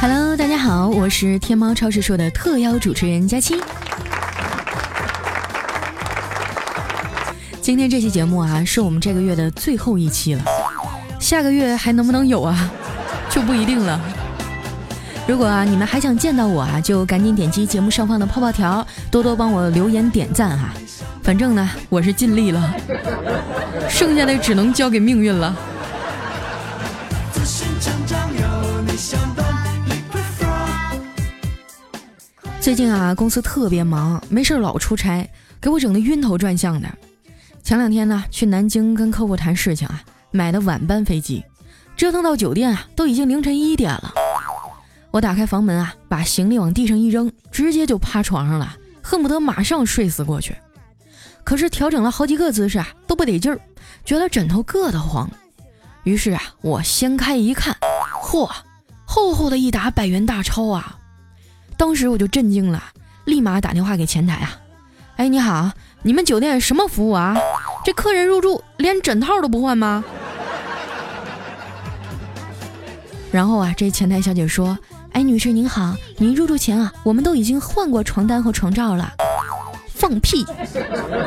Hello，大家好，我是天猫超市说的特邀主持人佳期。今天这期节目啊，是我们这个月的最后一期了，下个月还能不能有啊，就不一定了。如果啊，你们还想见到我啊，就赶紧点击节目上方的泡泡条，多多帮我留言点赞哈。反正呢，我是尽力了，剩下的只能交给命运了。最近啊，公司特别忙，没事老出差，给我整的晕头转向的。前两天呢，去南京跟客户谈事情啊，买的晚班飞机，折腾到酒店啊，都已经凌晨一点了。我打开房门啊，把行李往地上一扔，直接就趴床上了，恨不得马上睡死过去。可是调整了好几个姿势啊，都不得劲儿，觉得枕头硌得慌。于是啊，我掀开一看，嚯，厚厚的一沓百元大钞啊！当时我就震惊了，立马打电话给前台啊，哎，你好，你们酒店什么服务啊？这客人入住连枕套都不换吗？然后啊，这前台小姐说，哎，女士您好，您入住前啊，我们都已经换过床单和床罩了。放屁！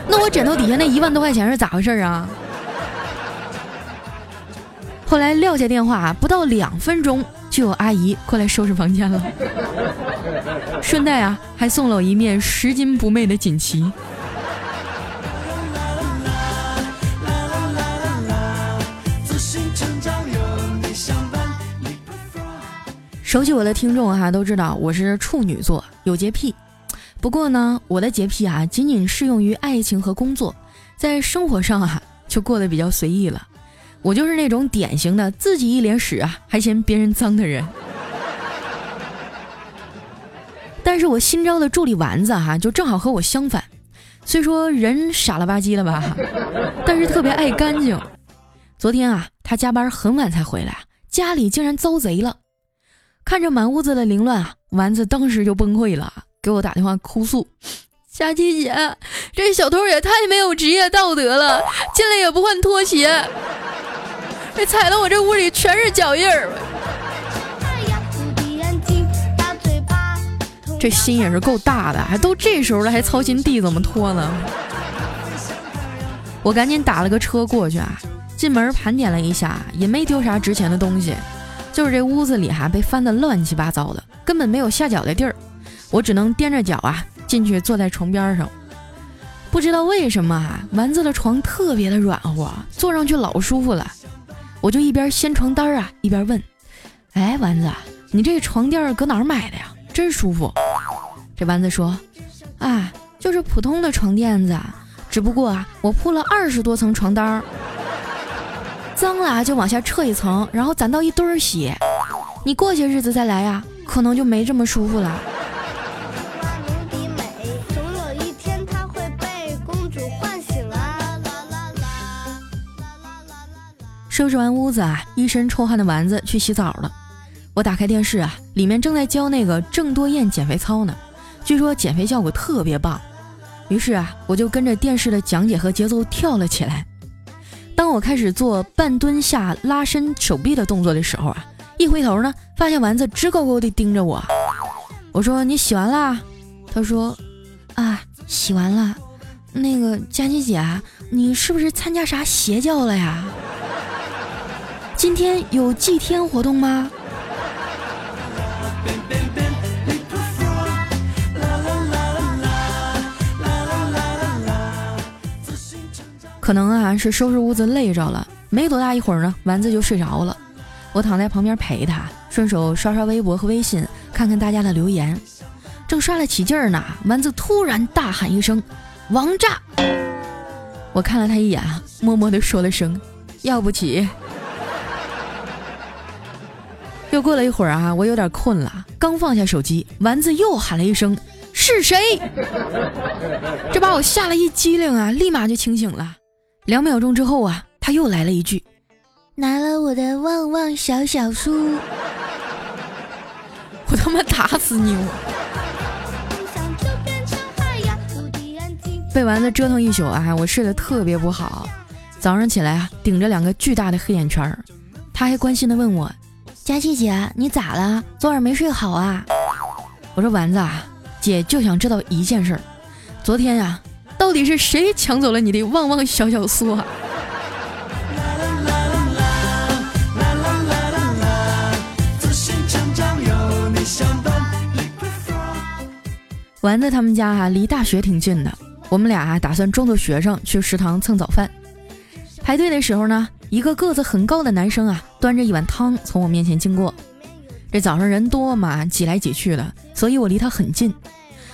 那我枕头底下那一万多块钱是咋回事啊？后来撂下电话，不到两分钟。就有阿姨过来收拾房间了，顺带啊还送了我一面拾金不昧的锦旗。熟悉我的听众哈都知道我是处女座，有洁癖。不过呢，我的洁癖啊仅仅适用于爱情和工作，在生活上啊就过得比较随意了。我就是那种典型的自己一脸屎啊，还嫌别人脏的人。但是我新招的助理丸子哈，就正好和我相反。虽说人傻了吧唧的吧，但是特别爱干净。昨天啊，他加班很晚才回来，家里竟然遭贼了。看着满屋子的凌乱啊，丸子当时就崩溃了，给我打电话哭诉：“佳琪姐，这小偷也太没有职业道德了，进来也不换拖鞋。”这踩的我这屋里全是脚印儿，这心也是够大的，还都这时候了还操心地怎么拖呢？我赶紧打了个车过去啊，进门盘点了一下，也没丢啥值钱的东西，就是这屋子里哈被翻得乱七八糟的，根本没有下脚的地儿，我只能踮着脚啊进去坐在床边上，不知道为什么啊，丸子的床特别的软和，坐上去老舒服了。我就一边掀床单啊，一边问：“哎，丸子，你这床垫搁哪儿买的呀？真舒服。”这丸子说：“啊，就是普通的床垫子，只不过啊，我铺了二十多层床单儿，脏了就往下撤一层，然后攒到一堆儿洗。你过些日子再来呀，可能就没这么舒服了。”收拾完屋子啊，一身臭汗的丸子去洗澡了。我打开电视啊，里面正在教那个郑多燕减肥操呢，据说减肥效果特别棒。于是啊，我就跟着电视的讲解和节奏跳了起来。当我开始做半蹲下拉伸手臂的动作的时候啊，一回头呢，发现丸子直勾勾地盯着我。我说：“你洗完啦？”他说：“啊，洗完了。那个佳琪姐，你是不是参加啥邪教了呀？”今天有祭天活动吗？可能啊是收拾屋子累着了，没多大一会儿呢，丸子就睡着了。我躺在旁边陪他，顺手刷刷微博和微信，看看大家的留言。正刷了起劲儿呢，丸子突然大喊一声：“王炸！”我看了他一眼，默默地说了声：“要不起。”又过了一会儿啊，我有点困了，刚放下手机，丸子又喊了一声：“是谁？”这把我吓了一激灵啊，立马就清醒了。两秒钟之后啊，他又来了一句：“拿了我的旺旺小小书。”我他妈打死你！我被丸子折腾一宿啊，我睡得特别不好。早上起来啊，顶着两个巨大的黑眼圈，他还关心的问我。佳琪姐，你咋了？昨晚没睡好啊？我说丸子啊，姐就想知道一件事，昨天呀，到底是谁抢走了你的旺旺小小酥啊？丸子他们家哈离大学挺近的，我们俩啊打算装作学生去食堂蹭早饭。排队的时候呢，一个个子很高的男生啊端着一碗汤从我面前经过。这早上人多嘛，挤来挤去的，所以我离他很近，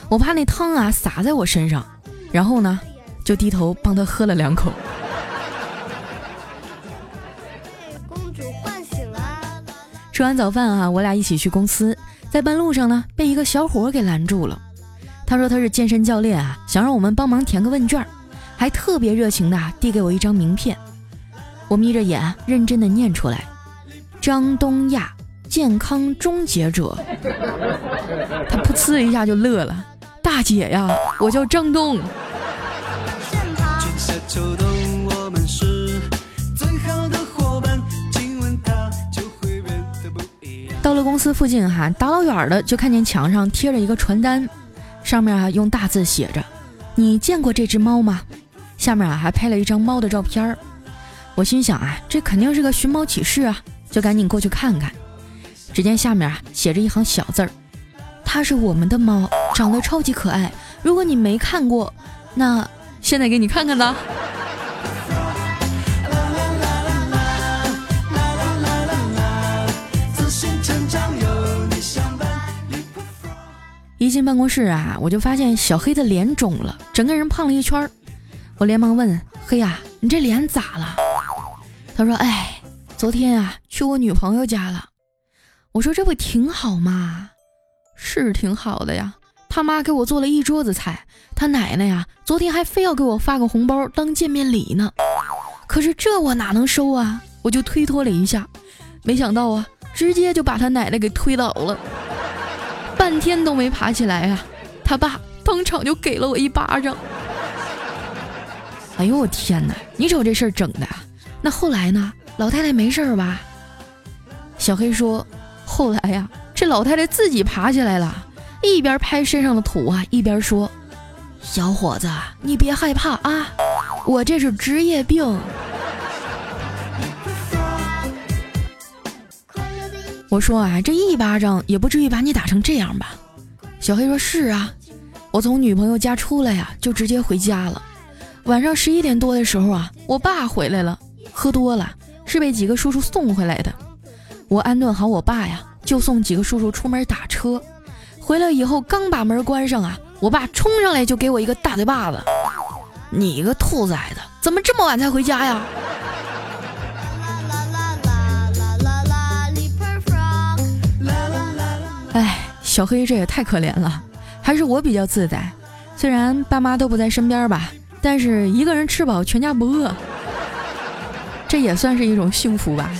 我怕那汤啊洒在我身上，然后呢就低头帮他喝了两口。公主唤醒了。吃完早饭啊，我俩一起去公司，在半路上呢被一个小伙给拦住了。他说他是健身教练啊，想让我们帮忙填个问卷，还特别热情的递给我一张名片。我眯着眼认真的念出来：张东亚，健康终结者。他噗呲一下就乐了，大姐呀，我叫张东。到了公司附近哈，大老远的就看见墙上贴着一个传单。上面啊用大字写着：“你见过这只猫吗？”下面啊还拍了一张猫的照片儿。我心想啊，这肯定是个寻猫启事啊，就赶紧过去看看。只见下面啊写着一行小字儿：“它是我们的猫，长得超级可爱。如果你没看过，那现在给你看看呢。”一进办公室啊，我就发现小黑的脸肿了，整个人胖了一圈儿。我连忙问黑呀：“你这脸咋了？”他说：“哎，昨天啊去我女朋友家了。”我说：“这不挺好吗？是挺好的呀。他妈给我做了一桌子菜，他奶奶呀昨天还非要给我发个红包当见面礼呢。可是这我哪能收啊？我就推脱了一下，没想到啊，直接就把他奶奶给推倒了。”半天都没爬起来呀，他爸当场就给了我一巴掌。哎呦我天哪！你瞅这事儿整的，那后来呢？老太太没事吧？小黑说，后来呀，这老太太自己爬起来了，一边拍身上的土啊，一边说：“小伙子，你别害怕啊，我这是职业病。”我说啊，这一巴掌也不至于把你打成这样吧？小黑说：“是啊，我从女朋友家出来呀，就直接回家了。晚上十一点多的时候啊，我爸回来了，喝多了，是被几个叔叔送回来的。我安顿好我爸呀，就送几个叔叔出门打车。回来以后，刚把门关上啊，我爸冲上来就给我一个大嘴巴子。你个兔崽子，怎么这么晚才回家呀？” 哎小黑这也太可怜了，还是我比较自在。虽然爸妈都不在身边吧，但是一个人吃饱全家不饿，这也算是一种幸福吧。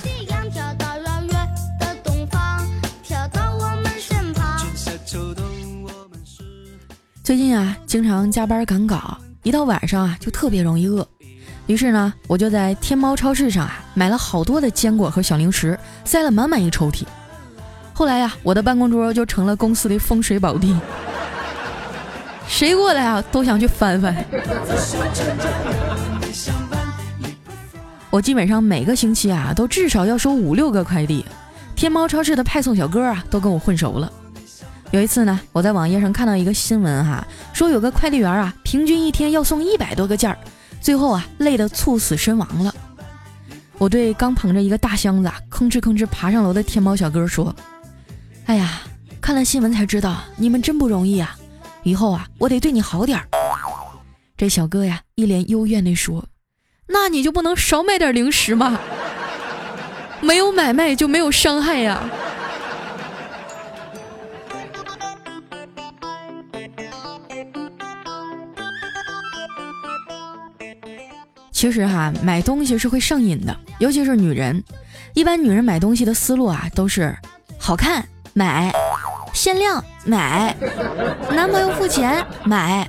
最近啊，经常加班赶稿，一到晚上啊就特别容易饿。于是呢，我就在天猫超市上啊买了好多的坚果和小零食，塞了满满一抽屉。后来呀，我的办公桌就成了公司的风水宝地，谁过来啊都想去翻翻。我基本上每个星期啊都至少要收五六个快递，天猫超市的派送小哥啊都跟我混熟了。有一次呢，我在网页上看到一个新闻哈，说有个快递员啊，平均一天要送一百多个件儿，最后啊累得猝死身亡了。我对刚捧着一个大箱子吭哧吭哧爬上楼的天猫小哥说。哎呀，看了新闻才知道你们真不容易啊！以后啊，我得对你好点儿。这小哥呀，一脸幽怨地说：“那你就不能少买点零食吗？没有买卖就没有伤害呀。”其实哈，买东西是会上瘾的，尤其是女人。一般女人买东西的思路啊，都是好看。买，限量买，男朋友付钱买，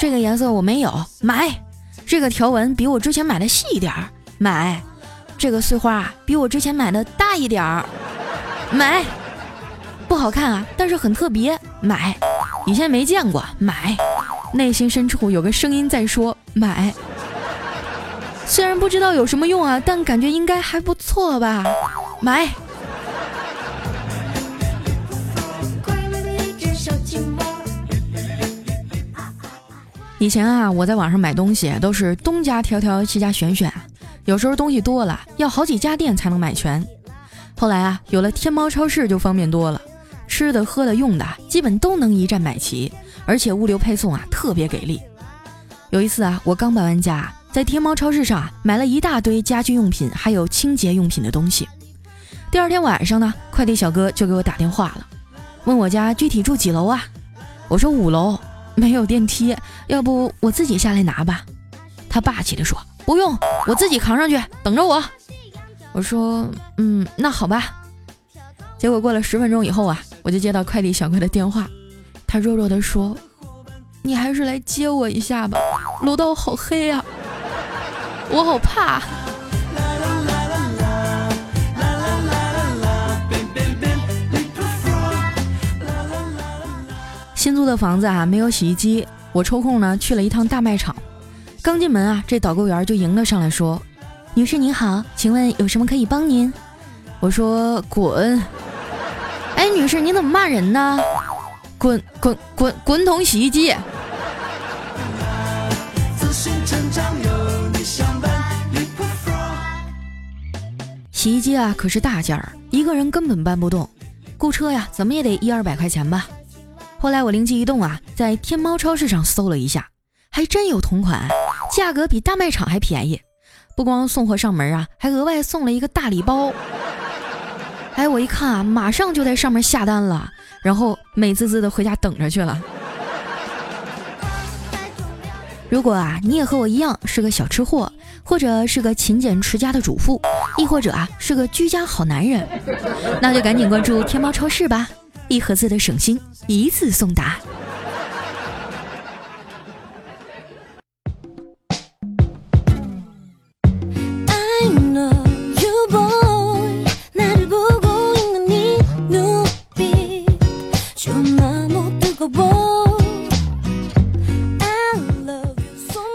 这个颜色我没有买，这个条纹比我之前买的细一点儿买，这个碎花比我之前买的大一点儿买。不好看啊，但是很特别，买。以前没见过，买。内心深处有个声音在说买。虽然不知道有什么用啊，但感觉应该还不错吧，买。以前啊，我在网上买东西都是东家挑挑，西家选选，有时候东西多了，要好几家店才能买全。后来啊，有了天猫超市就方便多了，吃的、喝的、用的，基本都能一站买齐，而且物流配送啊特别给力。有一次啊，我刚搬完家，在天猫超市上啊买了一大堆家居用品，还有清洁用品的东西。第二天晚上呢，快递小哥就给我打电话了，问我家具体住几楼啊？我说五楼。没有电梯，要不我自己下来拿吧？他霸气地说：“不用，我自己扛上去，等着我。”我说：“嗯，那好吧。”结果过了十分钟以后啊，我就接到快递小哥的电话，他弱弱地说：“你还是来接我一下吧，楼道好黑啊，我好怕。”新租的房子啊，没有洗衣机。我抽空呢去了一趟大卖场，刚进门啊，这导购员就迎了上来，说：“女士您好，请问有什么可以帮您？”我说：“滚！” 哎，女士，你怎么骂人呢？滚滚滚滚筒洗衣机！洗衣机啊，可是大件儿，一个人根本搬不动，雇车呀，怎么也得一二百块钱吧。后来我灵机一动啊，在天猫超市上搜了一下，还真有同款，价格比大卖场还便宜。不光送货上门啊，还额外送了一个大礼包。哎，我一看啊，马上就在上面下单了，然后美滋滋的回家等着去了。如果啊，你也和我一样是个小吃货，或者是个勤俭持家的主妇，亦或者啊是个居家好男人，那就赶紧关注天猫超市吧。一盒子的省心，一次送达。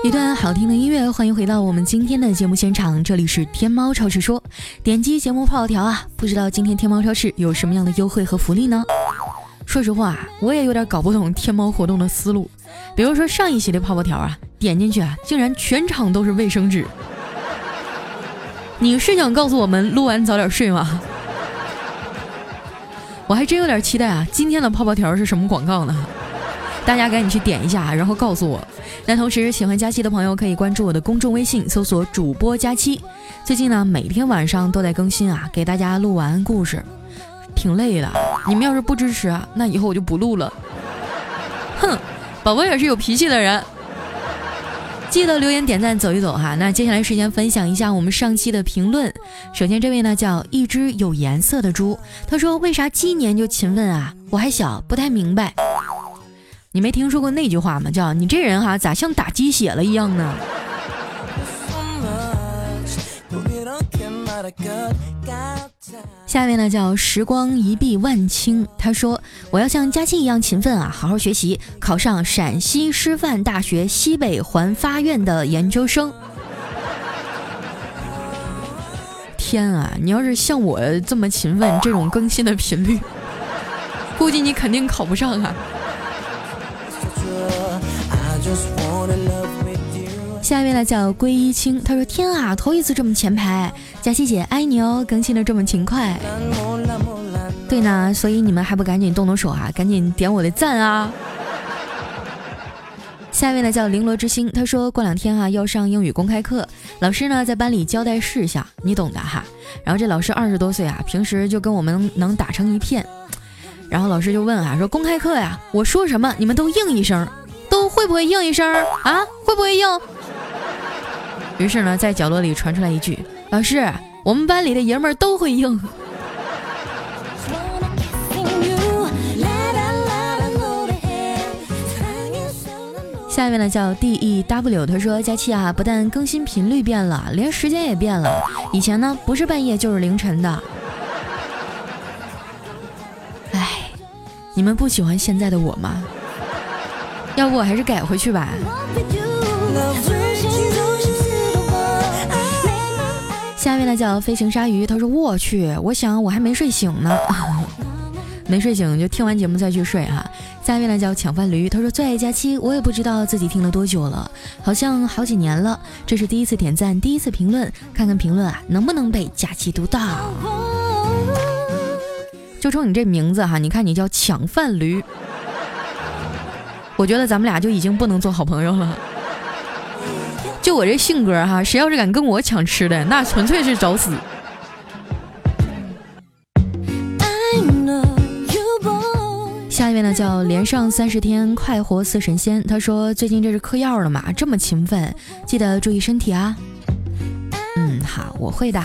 一段好听的音乐，欢迎回到我们今天的节目现场，这里是天猫超市说。点击节目泡条啊，不知道今天天猫超市有什么样的优惠和福利呢？说实话，我也有点搞不懂天猫活动的思路。比如说上一期的泡泡条啊，点进去啊，竟然全场都是卫生纸。你是想告诉我们录完早点睡吗？我还真有点期待啊，今天的泡泡条是什么广告呢？大家赶紧去点一下，然后告诉我。那同时，喜欢佳期的朋友可以关注我的公众微信，搜索主播佳期。最近呢，每天晚上都在更新啊，给大家录晚安故事。挺累的，你们要是不支持啊，那以后我就不录了。哼，宝宝也是有脾气的人。记得留言点赞走一走哈。那接下来时间分享一下我们上期的评论。首先这位呢叫一只有颜色的猪，他说为啥鸡年就勤奋啊？我还小，不太明白。你没听说过那句话吗？叫你这人哈咋像打鸡血了一样呢？下面呢叫时光一碧万顷，他说我要像佳期一样勤奋啊，好好学习，考上陕西师范大学西北环发院的研究生。天啊，你要是像我这么勤奋，这种更新的频率，估计你肯定考不上啊。下一位呢叫归一清，他说：“天啊，头一次这么前排，佳琪姐爱你哦，更新的这么勤快。”对呢，所以你们还不赶紧动动手啊，赶紧点我的赞啊！下一位呢叫绫罗之星，他说过两天啊要上英语公开课，老师呢在班里交代事项，你懂的哈。然后这老师二十多岁啊，平时就跟我们能打成一片。然后老师就问啊，说公开课呀，我说什么你们都应一声，都会不会应一声啊？会不会应？于是呢，在角落里传出来一句：“老师，我们班里的爷们儿都会应。”下面呢叫 D E W，他说：“佳期啊，不但更新频率变了，连时间也变了。以前呢，不是半夜就是凌晨的。”哎你们不喜欢现在的我吗？要不我还是改回去吧。下面呢叫飞行鲨鱼，他说我去，我想我还没睡醒呢，没睡醒就听完节目再去睡哈。下面呢叫抢饭驴，他说最爱假期，我也不知道自己听了多久了，好像好几年了。这是第一次点赞，第一次评论，看看评论啊能不能被假期读到。就冲你这名字哈，你看你叫抢饭驴，我觉得咱们俩就已经不能做好朋友了。就我这性格哈，谁要是敢跟我抢吃的，那纯粹是找死。下一位呢叫连上三十天快活似神仙，他说最近这是嗑药了嘛，这么勤奋，记得注意身体啊。嗯，好，我会的。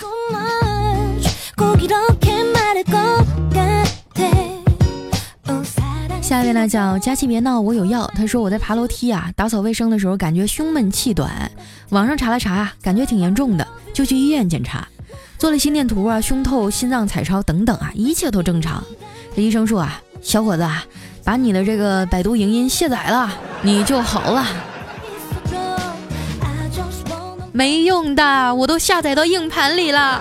下一位呢叫佳琪别闹，我有药。他说我在爬楼梯啊，打扫卫生的时候感觉胸闷气短，网上查了查，感觉挺严重的，就去医院检查，做了心电图啊、胸透、心脏彩超等等啊，一切都正常。这医生说啊，小伙子啊，把你的这个百度影音卸载了，你就好了。没用的，我都下载到硬盘里了。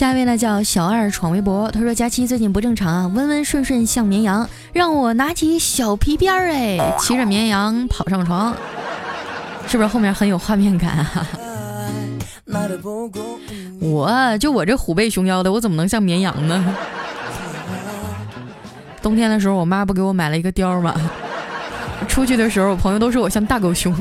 下一位呢叫小二闯微博，他说佳期最近不正常啊，温温顺顺像绵羊，让我拿起小皮鞭儿哎，骑着绵羊跑上床，是不是后面很有画面感啊？我就我这虎背熊腰的，我怎么能像绵羊呢？冬天的时候，我妈不给我买了一个貂吗？出去的时候，我朋友都说我像大狗熊。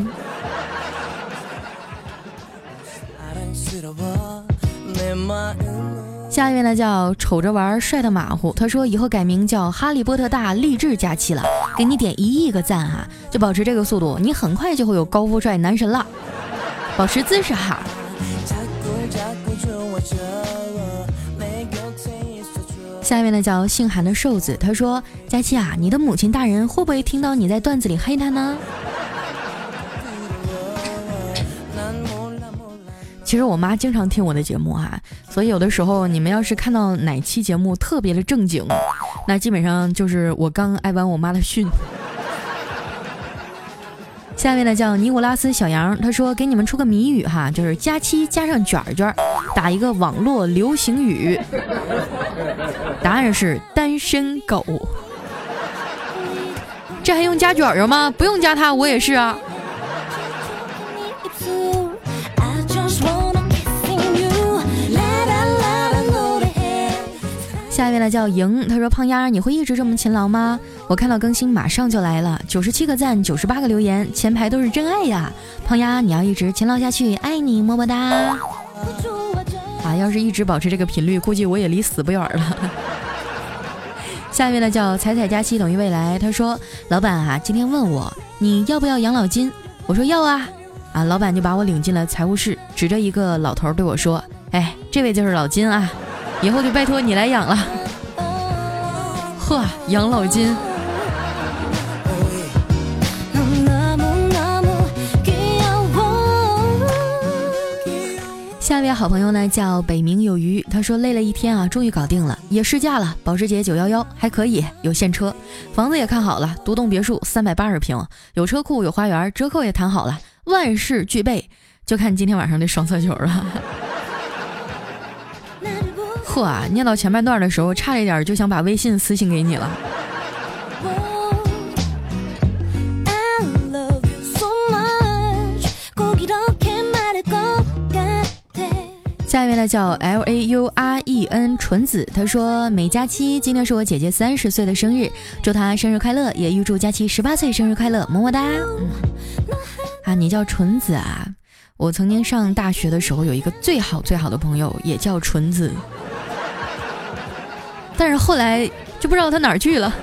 下一位呢叫瞅着玩帅的马虎，他说以后改名叫哈利波特大励志假期了，给你点一亿个赞哈，就保持这个速度，你很快就会有高富帅男神了，保持姿势哈。下一位呢叫姓韩的瘦子，他说佳期啊，你的母亲大人会不会听到你在段子里黑他呢？其实我妈经常听我的节目哈，所以有的时候你们要是看到哪期节目特别的正经，那基本上就是我刚挨完我妈的训。下面呢叫尼古拉斯小杨，他说给你们出个谜语哈，就是加七加上卷卷，打一个网络流行语。答案是单身狗。这还用加卷儿吗？不用加他，我也是啊。下一位呢叫莹，他说胖丫你会一直这么勤劳吗？我看到更新马上就来了，九十七个赞，九十八个留言，前排都是真爱呀！胖丫你要一直勤劳下去，爱你么么哒！啊，要是一直保持这个频率，估计我也离死不远了。下一位呢叫彩彩佳期等于未来，他说老板啊，今天问我你要不要养老金？我说要啊！啊，老板就把我领进了财务室，指着一个老头对我说：“哎，这位就是老金啊。”以后就拜托你来养了，呵，养老金。下一位好朋友呢叫北冥有鱼，他说累了一天啊，终于搞定了，也试驾了保时捷九幺幺，还可以，有现车，房子也看好了，独栋别墅三百八十平，有车库有花园，折扣也谈好了，万事俱备，就看今天晚上的双色球了。呵啊，念到前半段的时候，差一点就想把微信私信给你了。下一位呢叫 L A U R E N 纯子，他说美佳期今天是我姐姐三十岁的生日，祝她生日快乐，也预祝佳期十八岁生日快乐，么么哒。啊，你叫纯子啊？我曾经上大学的时候有一个最好最好的朋友，也叫纯子。但是后来就不知道他哪儿去了，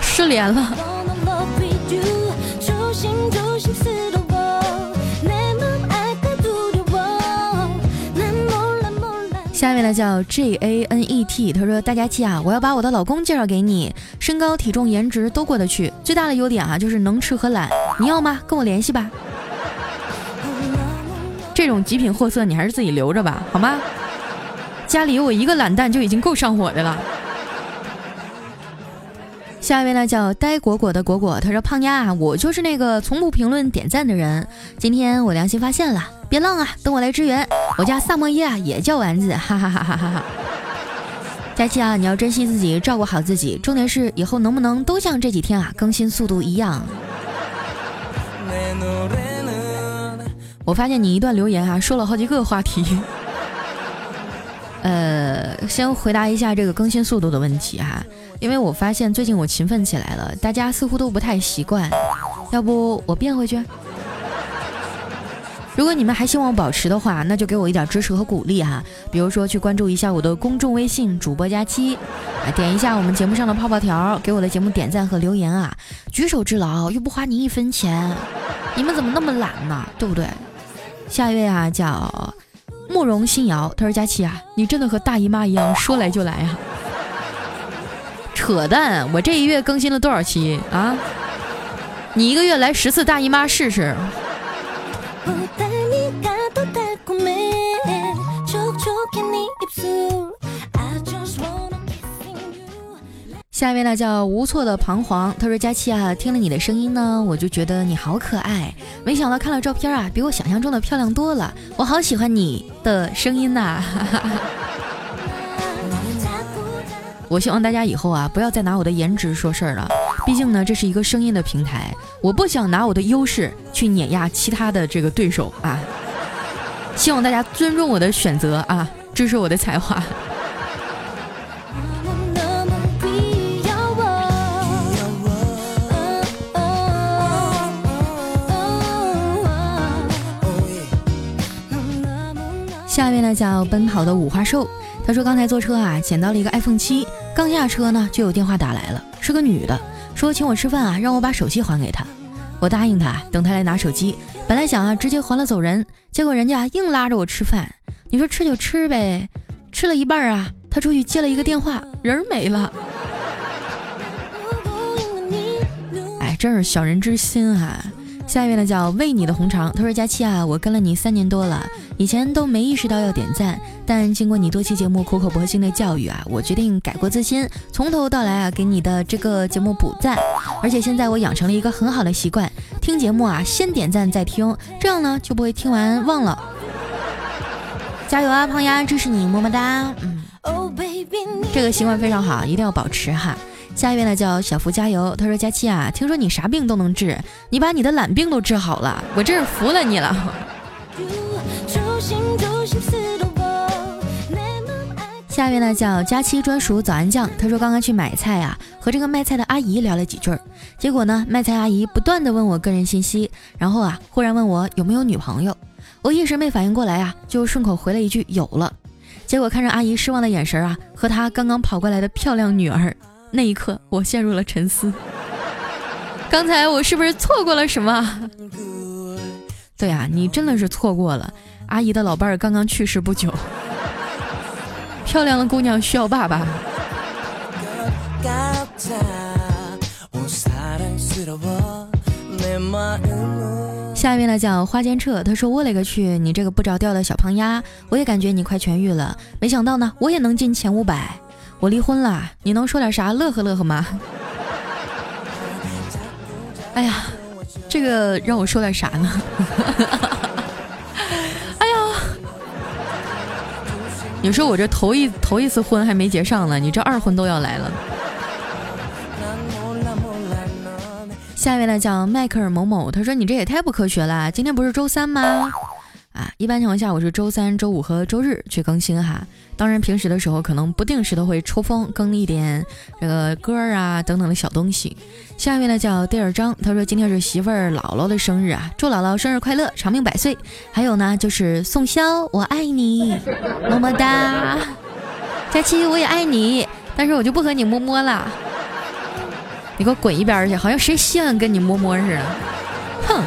失联了。下面呢叫 J A N E T，他说大家记啊，我要把我的老公介绍给你，身高、体重、颜值都过得去，最大的优点啊就是能吃和懒，你要吗？跟我联系吧。这种极品货色你还是自己留着吧，好吗？家里有我一个懒蛋就已经够上火的了。下一位呢叫呆果果的果果，他说：“胖丫，我就是那个从不评论点赞的人。今天我良心发现了，别浪啊，等我来支援。我家萨摩耶啊也叫丸子，哈哈哈哈哈哈。佳琪啊，你要珍惜自己，照顾好自己，重点是以后能不能都像这几天啊更新速度一样。”我发现你一段留言啊说了好几个话题。呃，先回答一下这个更新速度的问题哈。因为我发现最近我勤奋起来了，大家似乎都不太习惯，要不我变回去？如果你们还希望保持的话，那就给我一点支持和鼓励哈，比如说去关注一下我的公众微信主播佳期，啊，点一下我们节目上的泡泡条，给我的节目点赞和留言啊，举手之劳又不花你一分钱，你们怎么那么懒呢？对不对？下一位啊叫慕容新瑶，他说佳期啊，你真的和大姨妈一样说来就来啊。扯淡！我这一月更新了多少期啊？你一个月来十次大姨妈试试。下一位呢叫无措的彷徨，他说：“佳期啊，听了你的声音呢，我就觉得你好可爱。没想到看了照片啊，比我想象中的漂亮多了。我好喜欢你的声音呐！”我希望大家以后啊，不要再拿我的颜值说事儿了。毕竟呢，这是一个声音的平台，我不想拿我的优势去碾压其他的这个对手啊。希望大家尊重我的选择啊，支持我的才华。下面呢叫奔跑的五花兽。他说：“刚才坐车啊，捡到了一个 iPhone 七，刚下车呢，就有电话打来了，是个女的，说请我吃饭啊，让我把手机还给她。我答应她，等她来拿手机。本来想啊，直接还了走人，结果人家硬拉着我吃饭。你说吃就吃呗，吃了一半啊，他出去接了一个电话，人没了。哎，真是小人之心啊！下一位呢，叫为你的红肠。他说：佳期啊，我跟了你三年多了。”以前都没意识到要点赞，但经过你多期节目苦口婆心的教育啊，我决定改过自新，从头到来啊给你的这个节目补赞。而且现在我养成了一个很好的习惯，听节目啊先点赞再听，这样呢就不会听完忘了。加油啊，胖丫，支持你，么么哒。嗯，这个习惯非常好，一定要保持哈。下一位呢叫小福加油，他说佳期啊，听说你啥病都能治，你把你的懒病都治好了，我真是服了你了。下一位呢叫佳期专属早安酱，他说刚刚去买菜啊，和这个卖菜的阿姨聊了几句儿，结果呢，卖菜阿姨不断的问我个人信息，然后啊，忽然问我有没有女朋友，我一时没反应过来啊，就顺口回了一句有了，结果看着阿姨失望的眼神啊，和她刚刚跑过来的漂亮女儿，那一刻我陷入了沉思，刚才我是不是错过了什么？对啊，你真的是错过了，阿姨的老伴儿刚刚去世不久。漂亮的姑娘需要爸爸。下面呢叫花间彻，他说我勒个去，你这个不着调的小胖丫，我也感觉你快痊愈了，没想到呢，我也能进前五百。我离婚了，你能说点啥乐呵乐呵吗？哎呀，这个让我说点啥呢？哎呀你说我这头一头一次婚还没结上呢，你这二婚都要来了。下一位呢叫迈克尔某某，他说你这也太不科学了，今天不是周三吗？啊，一般情况下我是周三、周五和周日去更新哈。当然平时的时候可能不定时的会抽风更一点这个歌儿啊等等的小东西。下一位呢叫第二张，他说今天是媳妇儿姥姥的生日啊，祝姥姥生日快乐，长命百岁。还有呢就是宋潇，我爱你，么么哒。佳期我也爱你，但是我就不和你摸摸了，你给我滚一边去，好像谁稀罕跟你摸摸似的，哼。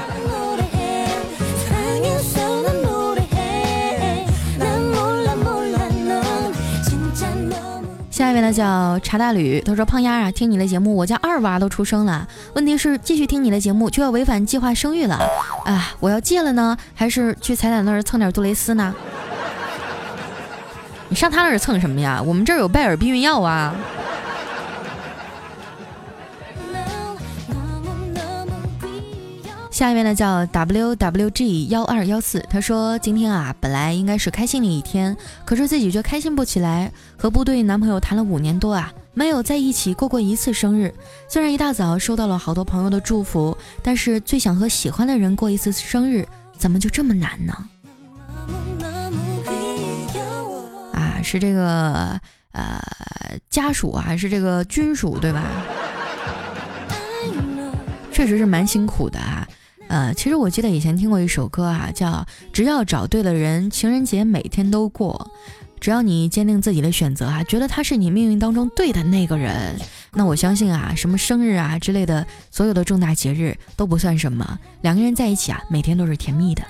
下一位呢叫茶大吕，他说胖丫啊，听你的节目，我家二娃都出生了，问题是继续听你的节目就要违反计划生育了，啊，我要戒了呢，还是去彩彩那儿蹭点杜蕾斯呢？你上他那儿蹭什么呀？我们这儿有拜耳避孕药啊。下一位呢叫 W W G 幺二幺四，他说今天啊本来应该是开心的一天，可是自己却开心不起来。和部队男朋友谈了五年多啊，没有在一起过过一次生日。虽然一大早收到了好多朋友的祝福，但是最想和喜欢的人过一次生日，怎么就这么难呢？啊，是这个呃家属还是这个军属对吧？确实是蛮辛苦的啊。呃，其实我记得以前听过一首歌啊，叫《只要找对了人，情人节每天都过》。只要你坚定自己的选择啊，觉得他是你命运当中对的那个人，那我相信啊，什么生日啊之类的，所有的重大节日都不算什么。两个人在一起啊，每天都是甜蜜的。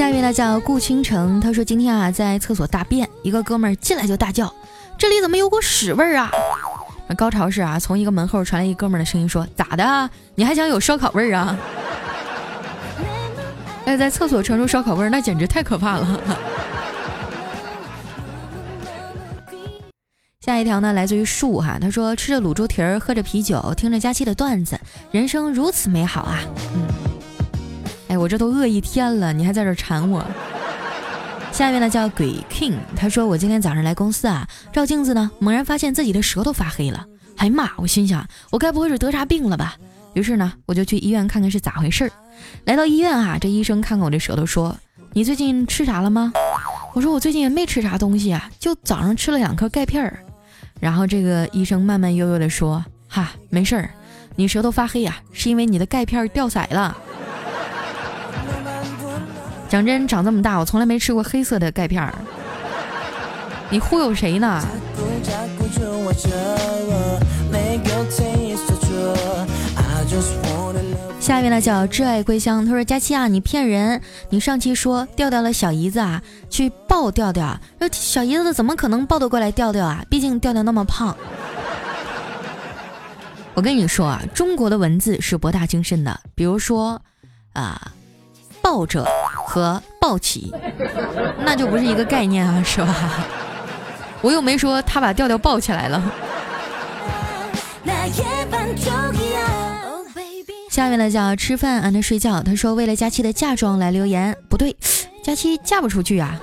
下一位呢叫顾倾城，他说今天啊在厕所大便，一个哥们儿进来就大叫：“这里怎么有股屎味儿啊？”高潮是啊，从一个门后传来一哥们儿的声音说：“咋的？你还想有烧烤味儿啊？” 哎，在厕所传出烧烤味儿，那简直太可怕了。下一条呢来自于树哈，他说吃着卤猪蹄儿，喝着啤酒，听着佳期的段子，人生如此美好啊！嗯。哎，我这都饿一天了，你还在这馋我？下面呢叫鬼 king，他说我今天早上来公司啊，照镜子呢，猛然发现自己的舌头发黑了。哎呀妈！我心想，我该不会是得啥病了吧？于是呢，我就去医院看看是咋回事儿。来到医院啊，这医生看看我这舌头，说：“你最近吃啥了吗？”我说：“我最近也没吃啥东西啊，就早上吃了两颗钙片儿。”然后这个医生慢慢悠悠地说：“哈，没事儿，你舌头发黑呀，是因为你的钙片掉色了。”讲真，长这么大，我从来没吃过黑色的钙片儿。你忽悠谁呢？下一位呢叫挚爱归乡，他说：“佳期啊，你骗人！你上期说调调的小姨子啊去抱调调，那小姨子怎么可能抱得过来调调啊？毕竟调调那么胖。”我跟你说啊，中国的文字是博大精深的，比如说啊。抱着和抱起，那就不是一个概念啊，是吧？我又没说他把调调抱起来了。下面呢叫吃饭啊，他睡觉。他说为了佳期的嫁妆来留言，不对，佳期嫁不出去啊，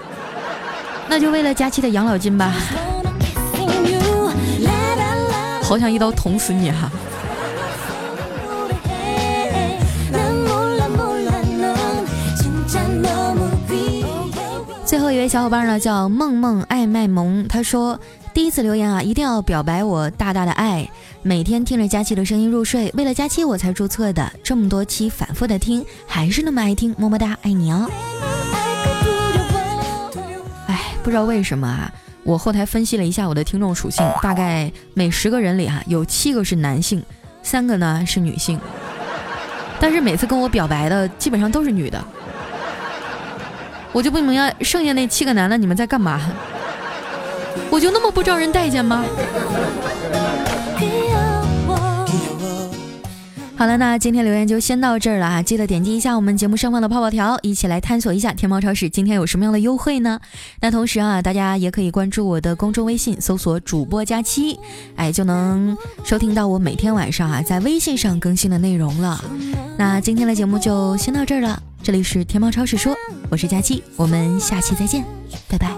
那就为了佳期的养老金吧。好想一刀捅死你哈！最后一位小伙伴呢，叫梦梦爱卖萌。他说：“第一次留言啊，一定要表白我大大的爱。每天听着佳期的声音入睡，为了佳期我才注册的。这么多期反复的听，还是那么爱听，么么哒，爱你哦。”哎，不知道为什么啊，我后台分析了一下我的听众属性，大概每十个人里啊有七个是男性，三个呢是女性。但是每次跟我表白的基本上都是女的。我就不明白，剩下那七个男的你们在干嘛？我就那么不招人待见吗？好了，那今天留言就先到这儿了啊！记得点击一下我们节目上方的泡泡条，一起来探索一下天猫超市今天有什么样的优惠呢？那同时啊，大家也可以关注我的公众微信，搜索主播佳期，哎，就能收听到我每天晚上啊在微信上更新的内容了。那今天的节目就先到这儿了，这里是天猫超市说，我是佳期，我们下期再见，拜拜。